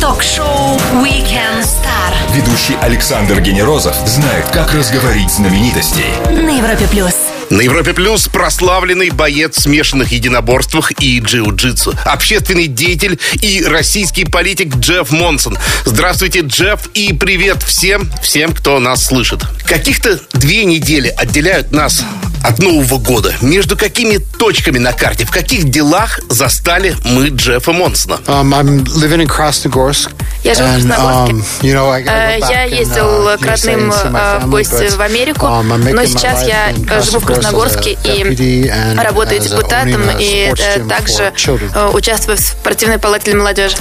Ток-шоу Weekend Star Ведущий Александр Генерозов знает, как разговорить знаменитостей. на Европе плюс. На Европе Плюс прославленный боец в смешанных единоборствах и джиу-джитсу, общественный деятель и российский политик Джефф Монсон. Здравствуйте, Джефф, и привет всем, всем, кто нас слышит. Каких-то две недели отделяют нас от Нового года. Между какими точками на карте, в каких делах застали мы Джеффа Монсона? Um, I'm living in Krasnogorsk. Я живу в Красногорске. um, you know, I, I Э, Я back and, ездил uh, к родным э, в гости в Америку, um, но сейчас я э, живу в a Красногорске и deputy and работаю депутатом и также э, участвую в спортивной палате для молодежи.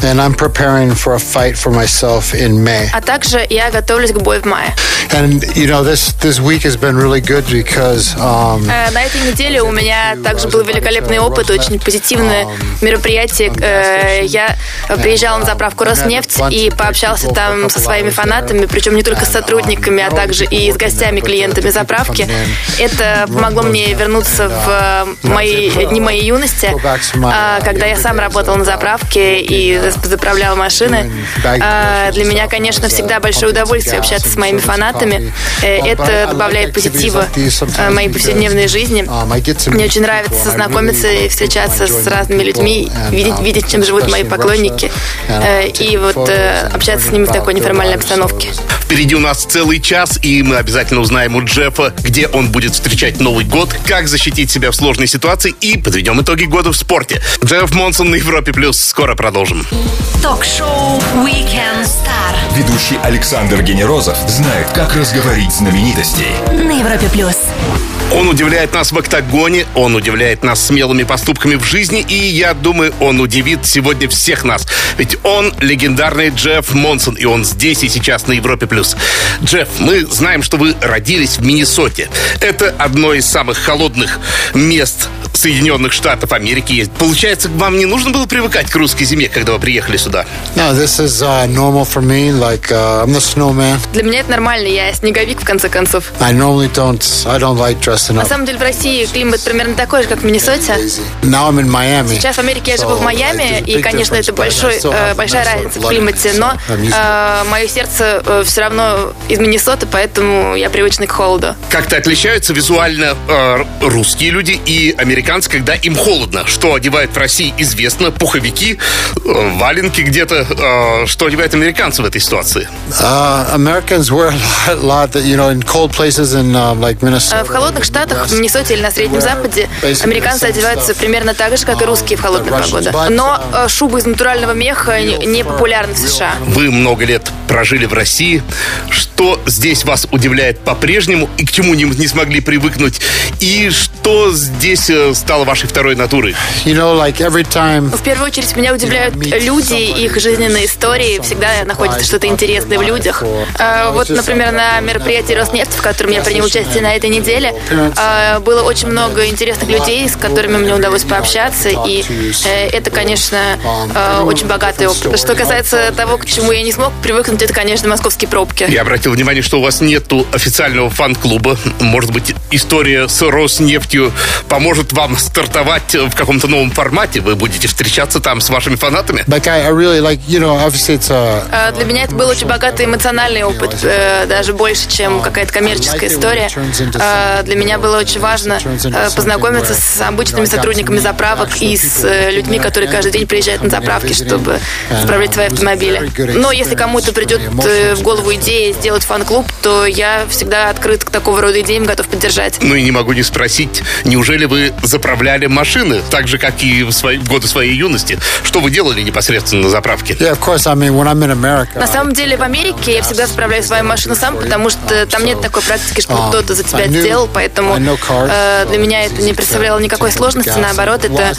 А также я готовлюсь к бою в мае. Um, На этой неделе у меня также был великолепный опыт, очень позитивное мероприятие. Э, Я приезжал на заправку Роснефть и пообщался там со своими фанатами, причем не только с сотрудниками, а также и с гостями, клиентами заправки. Это помогло мне вернуться в мои дни моей юности, а, когда я сам работал на заправке и заправлял машины. А, Для меня, конечно, всегда большое удовольствие общаться с моими фанатами. Э, Это добавляет позитива э, моей повседневной жизни. Мне очень нравится знакомиться и встречаться с разными людьми, видеть, видеть, чем живут мои поклонники, э, и вот э, общаться с ними в такой неформальной обстановке. Впереди у нас целый час, и мы обязательно узнаем у Джеффа, где он будет встречать Новый год, как защитить себя в сложной ситуации и подведем итоги года в спорте. Джефф Монсон на Европе Плюс. Скоро продолжим. Ток-шоу Weekend Star Ведущий Александр Генерозов знает, как разговорить знаменитостей. на Европе плюс. Он удивляет нас в октагоне, он удивляет нас смелыми поступками в жизни, и я думаю, он удивит сегодня всех нас. Ведь он легендарный Джефф Монсон, и он здесь и сейчас на Европе+. плюс. Джефф, мы знаем, что вы родились в Миннесоте. Это одно из самых холодных мест Соединенных Штатов Америки. Получается, вам не нужно было привыкать к русской зиме, когда вы приехали сюда? no, this is uh, normal for me. Like uh, I'm the snowman. Для меня это нормально, я снеговик, в конце концов. I normally don't. I don't like dressing На up. самом деле в России климат примерно такой же, как в Миннесоте. Now I'm in Miami. Сейчас в Америке я живу в Майами, и, конечно, это большой, э, большая разница в климате, но э, мое сердце э, все равно из Миннесоты, поэтому я привычна к холоду. Как-то отличаются визуально э, русские люди и американцы, когда им холодно. Что одевают в России, известно. Пуховики, э, валенки где-то. Э, что одевают американцы в этой ситуации? Uh, Americans wear a lot, lot that you know in cold places in um, like Э. В холодных штатах, в Миннесоте или на Среднем Западе, американцы одеваются примерно так же, как и русские в холодную погоду. Но шубы из натурального меха не не популярны в США. Вы много лет прожили в России. Что здесь вас удивляет по-прежнему и к чему не, не смогли привыкнуть? И что здесь стало вашей второй натурой? You know, like every time В первую очередь меня удивляют люди, их жизненные истории. Всегда находится что-то интересное в людях. А, Вот, например, на мероприятии Роснефть, в котором я принял участие на этой неделе, а, было очень много интересных людей, с которыми мне удалось пообщаться. И э, это, конечно, э, очень богатый опыт. Что касается того, к чему я не смог привыкнуть, это, конечно, московские пробки. Я обратил внимание, что у вас нету официального фан-клуба. Может быть, история с Роснефтью поможет вам стартовать в каком-то новом формате. Вы будете встречаться там с вашими фанатами? А, Для меня это был очень богатый эмоциональный опыт, э, даже больше, чем какая-то коммерческая история. А, Для меня было очень важно э, познакомиться с обычными сотрудниками заправок и с э, людьми, которые каждый день приезжают на заправки, чтобы заправлять свои автомобили. Но если кому-то придет э, в голову идея сделать фан-клуб, то я всегда открыт к такого рода идеям, готов поддержать. Ну и не могу не спросить, неужели вы заправляли машины, так же, как и в, свои, в годы своей юности? Что вы делали непосредственно на заправке? На самом деле в Америке я всегда справляю свою машину сам, потому что там нет такой практики, чтобы кто-то за тебя сделал, поэтому э, для меня это не представляло никакой сложности, наоборот, это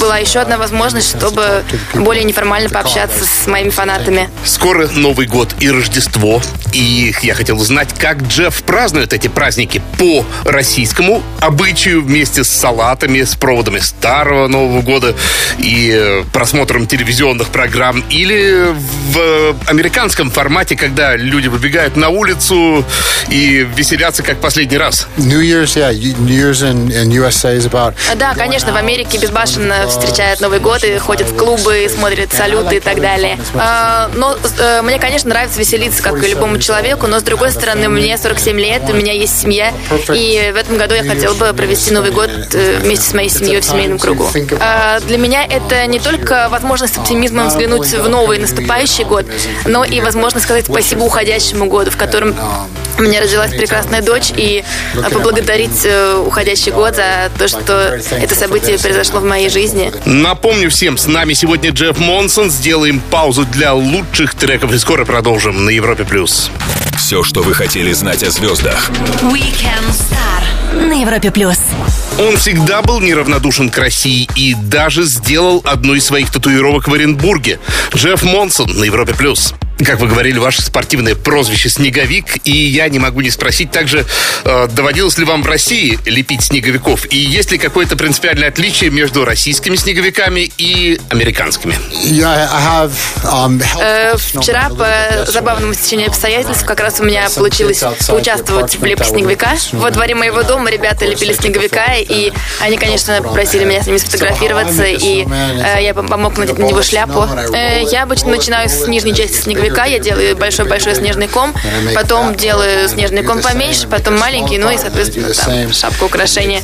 была еще одна возможность, чтобы более неформально пообщаться с моими фанатами. Скоро Новый год и Рождество. И я хотел узнать, как Джефф празднует эти праздники по российскому обычаю вместе с салатами, с проводами Старого Нового года и э, просмотром телевизионных программ. Или в американском формате, когда люди выбегают на улицу и веселятся как последний раз. New Year's, yeah, New Year's in, in USA is about. Да, конечно, в Америке безбашенно встречают Новый год и ходят в клубы, смотрят салюты и так далее. А, но э, мне, конечно, нравится веселиться, как и любому человеку, но с другой стороны, мне 47 лет, у меня есть семья, и в этом году я хотела бы провести Новый год э, вместе с моей семьей в семейном кругу. А, для меня это не только возможность с оптимизмом взглянуть в новый наступающий год, но и возможность сказать спасибо уходящему году, в котором у меня родилась прекрасная дочь, и поблагодарить э, уходящий год за то, что это событие произошло в моей жизни. Напомню всем, с нами сегодня Джефф Монсон. Сделаем паузу для лучших треков и скоро продолжим на Европе+. плюс. Все, что вы хотели знать о звездах. Weekend Star на Европе плюс. Он всегда был неравнодушен к России и даже сделал одну из своих татуировок в Оренбурге. Джефф Монсон на Европе+. плюс. Как вы говорили, ваше спортивное прозвище «Снеговик». И я не могу не спросить также, э, доводилось ли вам в России лепить снеговиков? И есть ли какое-то принципиальное отличие между российскими снеговиками и американскими? Yeah, have, um, Э, Вчера по забавному стечению обстоятельств как раз у меня получилось поучаствовать в лепке снеговика. Во дворе моего дома ребята лепили снеговика, и они, конечно, попросили меня с ними сфотографироваться, и э, я пом- помог надеть на него шляпу. Э, Я обычно начинаю с нижней части снеговика, я делаю большой-большой снежный ком, потом делаю снежный ком поменьше, потом маленький, ну и, соответственно, там шапка украшения.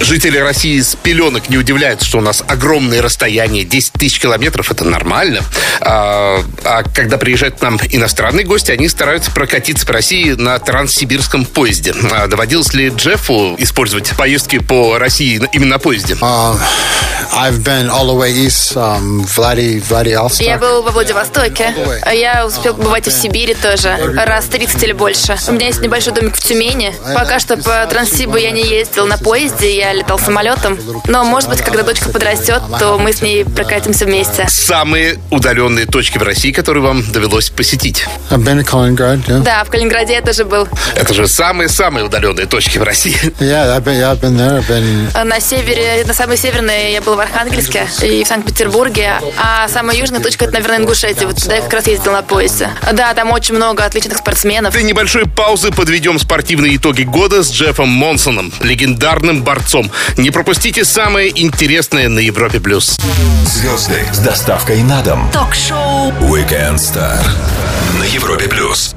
Жители России с пеленок не удивляются, что у нас огромные расстояния, 10 тысяч километров, это нормально. А, а когда приезжают к нам иностранные гости, они стараются прокатиться по России на транссибирском поезде. А доводилось ли Джеффу использовать поездки по России именно на поезде? Um, I've been all the way east, um, Vladi. Я был во Владивостоке. Я успел побывать и в Сибири тоже. Раз 30 или больше. У меня есть небольшой домик в Тюмени. Пока что по Транссибу я не ездил на поезде, я летал самолетом. Но, может быть, когда дочка подрастет, то мы с ней прокатимся вместе. Самые удаленные точки в России, которые вам довелось посетить. Да, в Калининграде я тоже был. Это же самые-самые удаленные точки в России. Yeah, I've been, yeah, I've been there. I've been На севере, на самой северной я был в Архангельске и в Санкт-Петербурге, а самая южная точка это, наверное, Ингушетия. Вот туда я как раз ездил на поезде. Да, там очень много отличных спортсменов. После небольшой паузы подведем спортивные итоги года с Джеффом Монсоном, легендарным борцом. Не пропустите самое интересное на Европе+. плюс. Звезды с доставкой на дом. Ток-шоу Weekend Star на Европе плюс.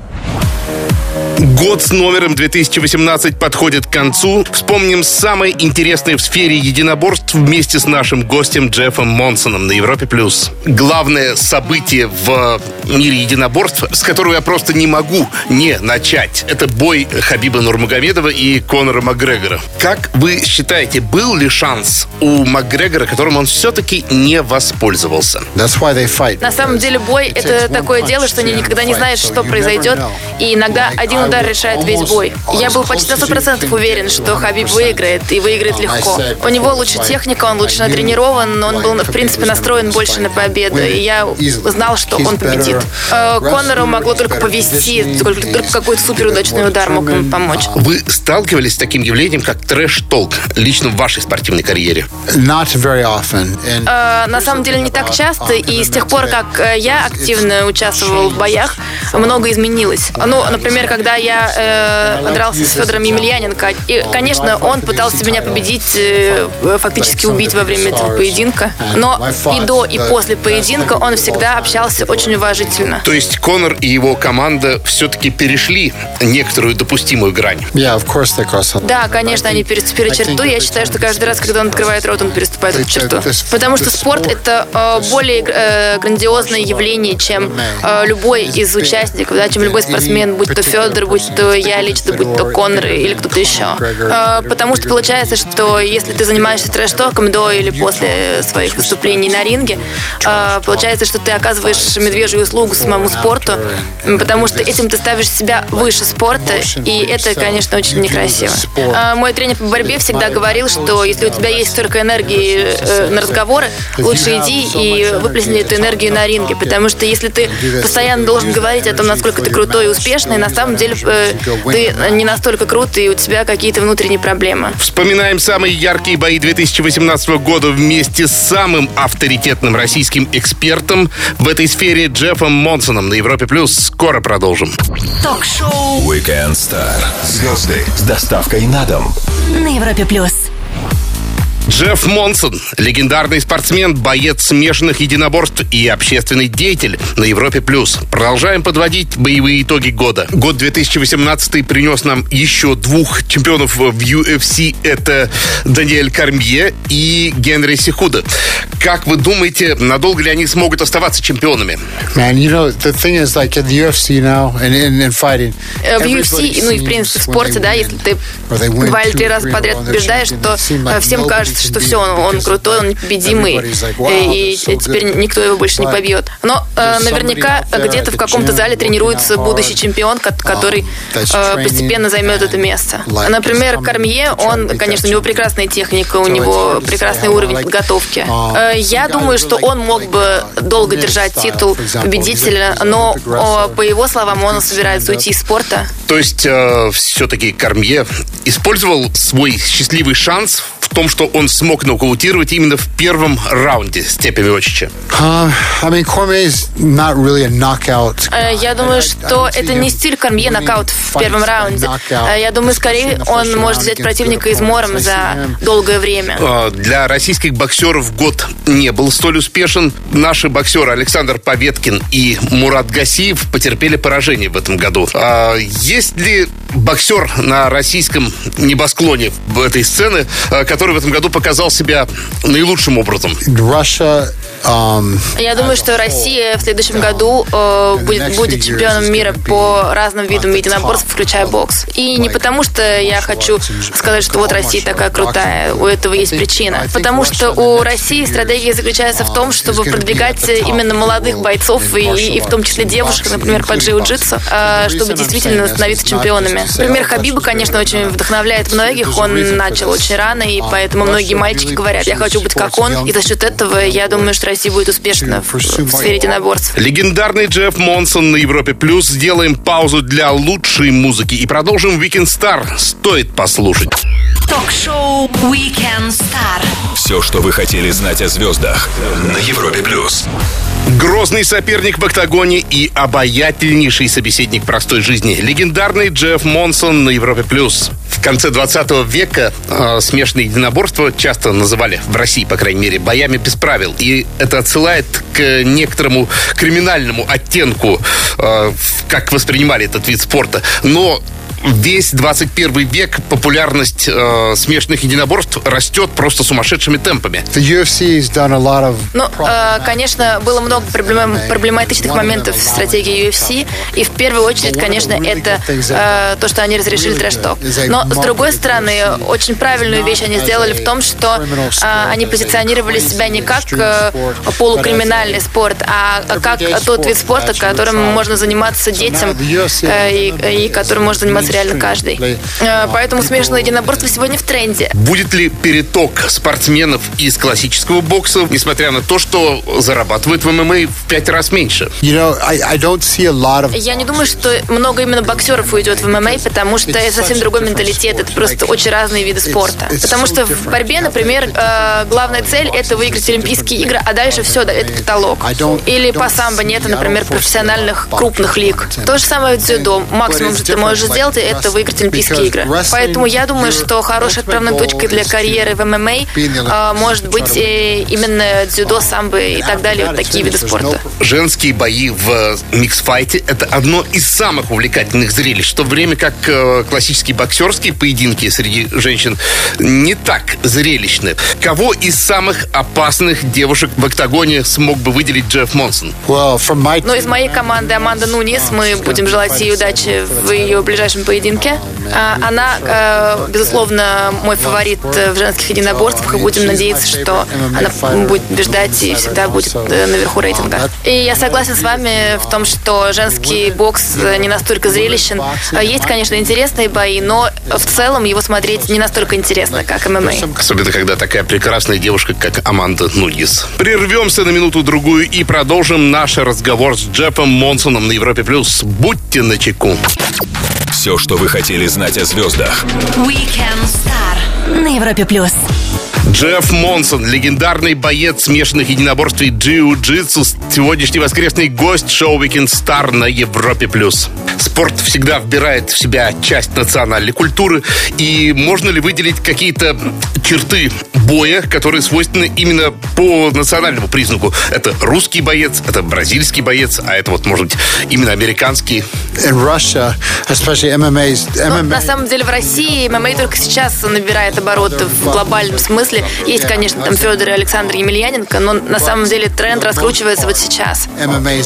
Год с номером 2018 подходит к концу. Вспомним самое интересное в сфере единоборств вместе с нашим гостем Джеффом Монсоном на Европе+. плюс. Главное событие в мире единоборств, с которого я просто не могу не начать. Это бой Хабиба Нурмагомедова и Конора Макгрегора. Как вы считаете, был ли шанс у Макгрегора, которым он все-таки не воспользовался? That's why they fight. На самом деле бой – это такое дело, что не- никогда не знаешь, что произойдет. И иногда один удар решает весь бой. Я был почти на 100% уверен, что Хабиб выиграет, и выиграет легко. У него лучше техника, он лучше натренирован, но он был, в принципе, настроен больше на победу. И я знал, что он победит. Э, Конору могло только повести, только, только какой-то суперудачный удар мог ему помочь. Вы сталкивались с таким явлением, как трэш-толк, лично в вашей спортивной карьере? Not very often. And Э, на самом деле не так часто, и с тех пор, как э, я активно участвовал в боях, много изменилось. Ну, например, когда я э, дрался с Федором Емельяненко, и, конечно, он пытался меня победить, э, фактически убить во время этого поединка, но и до, и после поединка он всегда общался очень уважительно. То есть Конор и его команда все-таки перешли некоторую допустимую грань. Да, конечно, они переступили черту. Я считаю, что каждый раз, когда он открывает рот, он переступает эту черту. Потому что спорт — это э, более э, грандиозное явление, чем э, любой из участников, да, чем любой спортсмен, будь то Федор, будь то я лично, будь то Конор или кто-то еще. А, потому что получается, что если ты занимаешься трэш-током до или после своих выступлений на ринге, а, получается, что ты оказываешь медвежью услугу самому спорту, потому что этим ты ставишь себя выше спорта, и это, конечно, очень некрасиво. А, мой тренер по борьбе всегда говорил, что если у тебя есть столько энергии э, на разговоры, лучше иди и выплесни эту энергию на ринге, потому что если ты постоянно должен говорить о том, насколько ты крутой и успешный, на самом деле э, ты не настолько крут, и у тебя какие-то внутренние проблемы. Вспоминаем самые яркие бои 2018 года вместе с самым авторитетным российским экспертом в этой сфере Джеффом Монсоном на Европе+. плюс. Скоро продолжим. Ток-шоу Weekend Star. Звезды с доставкой на дом. на Европе плюс. Джефф Монсон, легендарный спортсмен, боец смешанных единоборств и общественный деятель на Европе+. плюс. Продолжаем подводить боевые итоги года. Год 2018 принес нам еще двух чемпионов в UFC. Это Даниэль Кармье и Генри Сихуда. Как вы думаете, надолго ли они смогут оставаться чемпионами? Man, you know, the thing is, like in the UFC now and in, in fighting, Э, В UFC, ну и в принципе в спорте, да, если ты два или три раза подряд побеждаешь, то э, всем кажется, что все, он, он крутой, он непобедимый, э, и теперь никто его больше не побьет. Но наверняка где-то в каком-то зале тренируется будущий чемпион, ко- который постепенно займет это место. Например, Кармье, он, конечно, у него прекрасная техника, у него прекрасный уровень подготовки. Э, Я думаю, что он мог бы долго держать титул победителя, но по его словам, он собирается уйти из спорта. То есть, все-таки Кармье использовал свой счастливый шанс в том, что он смог нокаутировать именно в первом раунде Степа Миочича. Uh, I mean, really a knockout. Э, Я думаю, что это не стиль Кармье нокаут в первом раунде. Э, Я думаю, скорее он может взять противника измором за долгое время. Э, Для российских боксеров год не был столь успешен. Наши боксеры Александр Поветкин и Мурат Гасиев потерпели поражение в этом году. А Есть ли боксер на российском небосклоне в этой сцены, э, который в этом году показал себя наилучшим образом? Russia, Я думаю, что Россия в следующем году э, будет, будет чемпионом мира по разным видам единоборств, включая бокс. И не потому, что я хочу сказать, что вот Россия такая крутая, у этого есть причина. Потому что у России стратегия заключается в том, чтобы продвигать именно молодых бойцов и, и в том числе девушек, например, по джиу-джитсу, э, чтобы действительно становиться чемпионами. Пример Хабиба, конечно, очень вдохновляет многих. Он начал очень рано, и поэтому многие мальчики говорят, я хочу быть как он. И за счет этого я думаю, что Россия будет успешна в, в сфере единоборств. Легендарный Джефф Монсон на Европе Плюс. Сделаем паузу для лучшей музыки и продолжим Weekend Star. Стоит послушать. Ток-шоу Weekend Star. Все, что вы хотели знать о звездах на Европе плюс. Грозный соперник в октагоне и обаятельнейший собеседник простой жизни. Легендарный Джефф Монсон на Европе Плюс. В конце 20 века э, смешанные единоборства часто называли, в России, по крайней мере, боями без правил. И это отсылает к некоторому криминальному оттенку, э, как воспринимали этот вид спорта. Но весь 21 век популярность э, смешанных единоборств растет просто сумасшедшими темпами. Ну, э, конечно, было много проблем- проблематичных моментов в стратегии UFC, и в первую очередь, конечно, это э, то, что они разрешили трэш-ток. Но, с другой стороны, очень правильную вещь они сделали в том, что э, они позиционировали себя не как э, полукриминальный спорт, а как тот вид спорта, которым можно заниматься детям э, и, и которым может заниматься реально каждый. Э, Поэтому смешанное единоборство сегодня в тренде. Будет ли переток спортсменов из классического бокса, несмотря на то, что зарабатывают в ММА в пять раз меньше? Я не думаю, что много именно боксеров уйдет в ММА, потому что это совсем другой менталитет. Это просто очень разные виды спорта. Потому что в борьбе, например, э, главная цель это выиграть Олимпийские игры, а дальше все, да, это потолок. Или по самбо нет, например, профессиональных крупных лиг. То же самое в дзюдо. Максимум, что ты можешь сделать, работы – это выиграть Олимпийские игры. Поэтому я думаю, что хорошей отправной точкой для карьеры в ММА э, может быть э, именно дзюдо, самбо и так далее, вот такие виды спорта. Женские бои в миксфайте – это одно из самых увлекательных зрелищ, в то время как э, классические боксерские поединки среди женщин не так зрелищны. Кого из самых опасных девушек в октагоне смог бы выделить Джефф Монсон? Но из моей команды Аманда Нунис мы будем желать ей удачи в ее ближайшем поединке. А, Она, э, безусловно, мой фаворит э, в женских единоборствах, и будем надеяться, что она будет побеждать и всегда будет э, наверху рейтинга. И я согласен с вами в том, что женский бокс не настолько зрелищен. Есть, конечно, интересные бои, но в целом его смотреть не настолько интересно, как ММА. Особенно, когда такая прекрасная девушка, как Аманда Нугис. Прервемся на минуту-другую и продолжим наш разговор с Джеффом Монсоном на Европе+. плюс. Будьте начеку. Все, что вы хотели знать о звездах. Weekend Star на Европе плюс. Джефф Монсон, легендарный боец смешанных единоборств и джиу-джитсу, сегодняшний воскресный гость шоу Weekend Star на Европе+. плюс. Спорт всегда вбирает в себя часть национальной культуры, и можно ли выделить какие-то черты боя, которые свойственны именно по национальному признаку? Это русский боец, это бразильский боец, а это вот, может быть, именно американский. in Russia, especially MMA's Ну, MMA. на самом деле в России ММА только сейчас набирает обороты в глобальном смысле. Есть, конечно, там Федор и Александр Емельяненко, но на самом деле тренд раскручивается вот сейчас.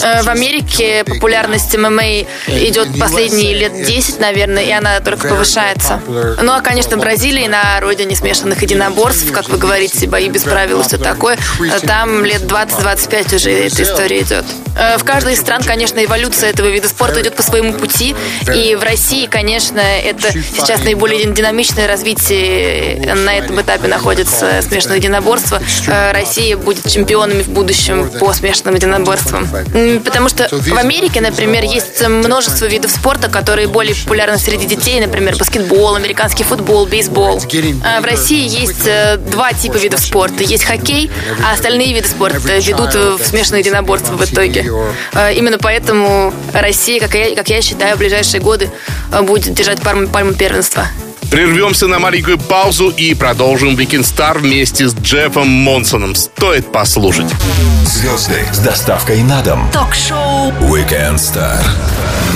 Э, В Америке популярность ММА идет последние лет 10, наверное, и она только повышается. Ну, а, конечно, в Бразилии, на родине смешанных единоборств, как вы говорите, бои без правил и все такое, э, там лет 20-25 уже эта история идет. Э, В каждой из стран, конечно, эволюция этого вида спорта идет по своему пути, и в России, конечно, это сейчас наиболее динамичное развитие на этом этапе находится смешанное единоборство. Э, Россия будет чемпионами в будущем по смешанным единоборствам. Потому что в Америке, например, есть множество видов спорта, которые более популярны среди детей, например, баскетбол, американский футбол, бейсбол. А в России есть э, два типа видов спорта. Есть хоккей, а остальные виды спорта ведут в смешанное единоборство в итоге. Э, Именно поэтому Россия, как я, как я считаю, в ближайшие годы э, будет держать пальму, пальму первенства. Прервемся на маленькую паузу и продолжим Weekend Star вместе с Джеффом Монсоном. Стоит послушать. Звезды с доставкой на дом. Ток-шоу Weekend Star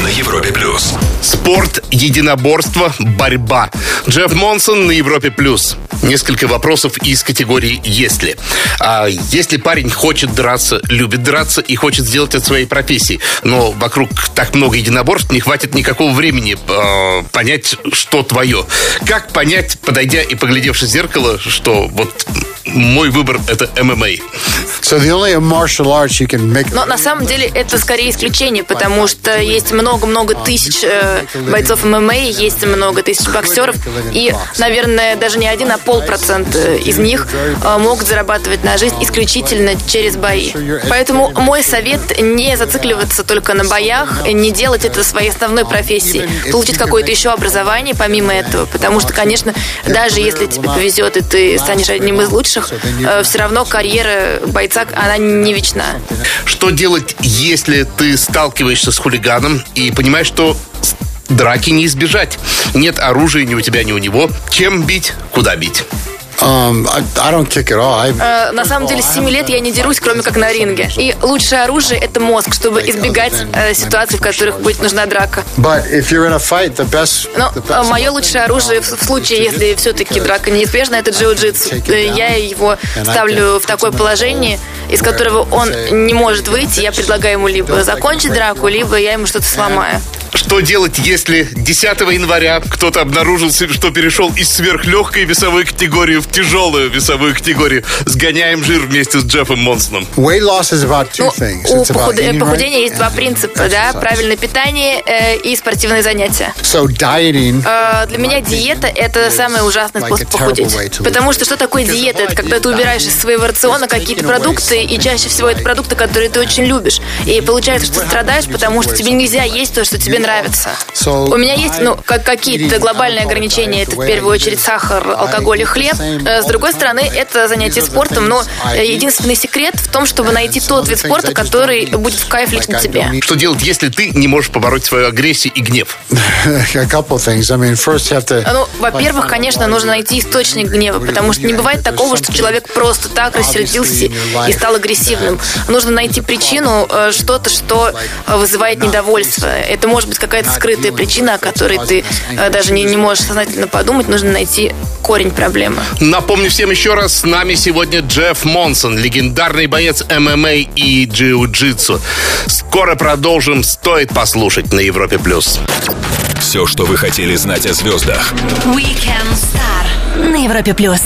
на Европе плюс. Спорт, единоборство, борьба. Джефф Монсон на Европе плюс. Несколько вопросов из категории «Если». А если парень хочет драться, любит драться и хочет сделать это своей профессией, но вокруг так много единоборств, не хватит никакого времени э, понять, что твое. Как понять, подойдя и поглядевшись в зеркало, что вот мой выбор — это ММА? So the only martial arts you can make. Но на самом деле это скорее исключение, потому что есть много-много тысяч э, бойцов ММА, есть много тысяч боксеров, и, наверное, даже не один, а полпроцента из них э, могут зарабатывать на жизнь исключительно через бои. Поэтому мой совет не зацикливаться только на боях, не делать это своей основной профессией, получить какое-то еще образование помимо этого, потому что, конечно, даже если тебе повезет и ты станешь одним из лучших, все равно карьера бойца, она не вечна. Что делать, если ты сталкиваешься с хулиганом и понимаешь, что драки не избежать? Нет оружия ни у тебя, ни у него. Чем бить? Куда бить? Um, I, I don't kick at all. I, Э, На самом деле, с 7 лет я не дерусь, кроме как на ринге. И лучшее оружие – это мозг, чтобы избегать э, ситуаций, в которых будет нужна драка. Но best мое лучшее оружие в в случае, если все-таки драка неизбежна, это джиу-джитсу. Э, Я его ставлю в такое положение, из которого он не может выйти. Я предлагаю ему либо закончить драку, либо я ему что-то сломаю. Что делать, если 10 января кто-то обнаружил, что перешел из сверхлегкой весовой категории в тяжелую весовую категорию? Сгоняем жир вместе с Джеффом Монсоном. Weight loss is about two Ну, things. у It's about похуд- похудения right есть два принципа, да, правильное питание э, и спортивные занятия. So dieting. Э, Для меня диета – это самый ужасный Like способ похудеть. Потому что что такое диета? Это когда ты убираешь из своего рациона какие-то продукты, и чаще всего это продукты, которые ты очень любишь. И получается, что ты страдаешь, потому что тебе нельзя есть то, что тебе нравится. So У меня есть, ну, как какие-то глобальные ограничения. Это в первую очередь сахар, алкоголь и хлеб. Э, С другой стороны, это занятие спортом, но э, единственный секрет в том, чтобы найти тот вид спорта, который будет в кайф лично тебе. Что делать, если ты не можешь побороть свою агрессию и гнев? Ну, во-первых, конечно, нужно найти источник гнева, потому что не бывает такого, что человек просто так рассердился и стал агрессивным. Нужно найти причину, э, что-то, что вызывает недовольство. Это может быть какая-то скрытая причина, о которой ты э, даже не, не можешь сознательно подумать. Нужно найти корень проблемы. Напомню всем еще раз, с нами сегодня Джефф Монсон, легендарный боец ММА и джиу-джитсу. Скоро продолжим, стоит послушать на Европе+. плюс. Все, что вы хотели знать о звездах. Weekend Star на Европе плюс.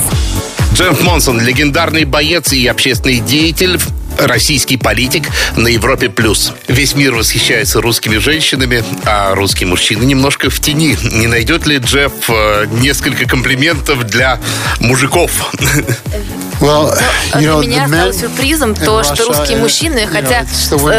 Джефф Монсон, легендарный боец и общественный деятель, российский политик на Европе+. плюс. Весь мир восхищается русскими женщинами, а русские мужчины немножко в тени. Не найдет ли Джефф э, несколько комплиментов для мужиков? Well, А you Для know, меня the стало сюрпризом то, что русские uh, мужчины, хотя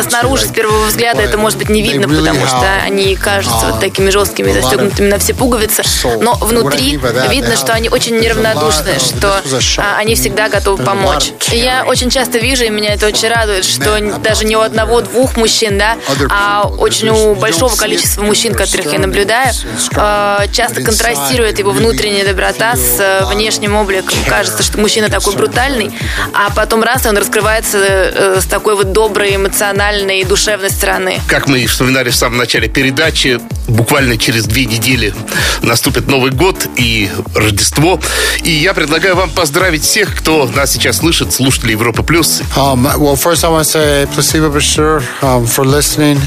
снаружи, с первого взгляда, это может быть не видно, потому что они кажутся вот um, такими жесткими, застегнутыми на все пуговицы, но внутри видно, что они очень неравнодушны, что а, они всегда готовы помочь. И я очень часто вижу, и меня это очень радует, что даже не у одного-двух мужчин, да, а очень у большого количества мужчин, которых я наблюдаю, а, часто контрастирует его внутренняя доброта с э, внешним обликом. Кажется, что мужчина такой concern брутальный, for а потом раз, и он раскрывается э, с такой вот доброй, эмоциональной и душевной стороны. Как мы и вспоминали в самом начале передачи, буквально через две недели наступит Новый год и Рождество. И я предлагаю вам поздравить всех, кто нас сейчас слышит, слушатели Европы+. плюс. Um, well, first I want to say Placebo Bashir um, for listening.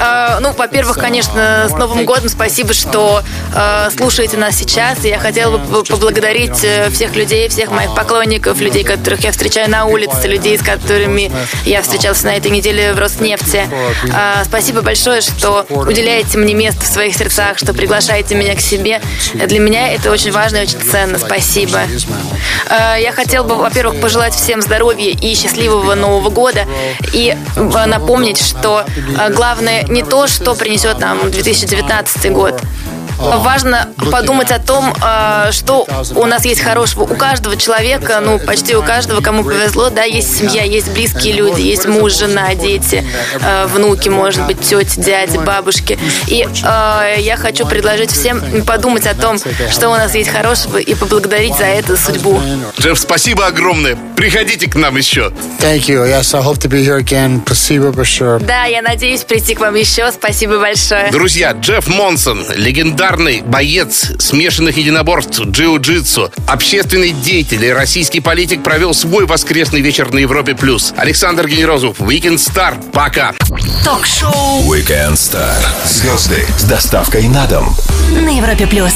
Э, ну, во-первых, конечно, с Новым годом спасибо, что э, слушаете нас сейчас. Я хотела бы поблагодарить э, всех людей, всех моих поклонников, людей, которых я встречаю на улице, людей, с которыми я встречался на этой неделе в Роснефти. Спасибо большое, что уделяете мне место в своих сердцах, что приглашаете меня к себе. Для меня это очень важно и очень ценно. Спасибо. Я хотела бы, во-первых, пожелать всем здоровья и счастливого Нового года. И напомнить, что главное не то, что принесет нам 2019 год. Важно подумать о том, э, что у нас есть хорошего. У каждого человека, ну, почти у каждого, кому повезло, да, есть семья, есть близкие люди, есть муж, жена, дети, э, внуки, может быть, тети, дяди, бабушки. И э, я хочу предложить всем подумать о том, что у нас есть хорошего, и поблагодарить за это судьбу. Джефф, спасибо огромное. Приходите к нам еще. Thank you. Yes, I hope to be here again. Placebo Bashir. Да, я надеюсь прийти к вам еще. Спасибо большое. Друзья, Джефф Монсон, легендарный боец смешанных единоборств джиу-джитсу, общественный деятель и российский политик провел свой воскресный вечер на Европе+. плюс. Александр Генерозов, Weekend Star. Пока. Ток-шоу Weekend Star. Звезды с доставкой на дом. на Европе плюс.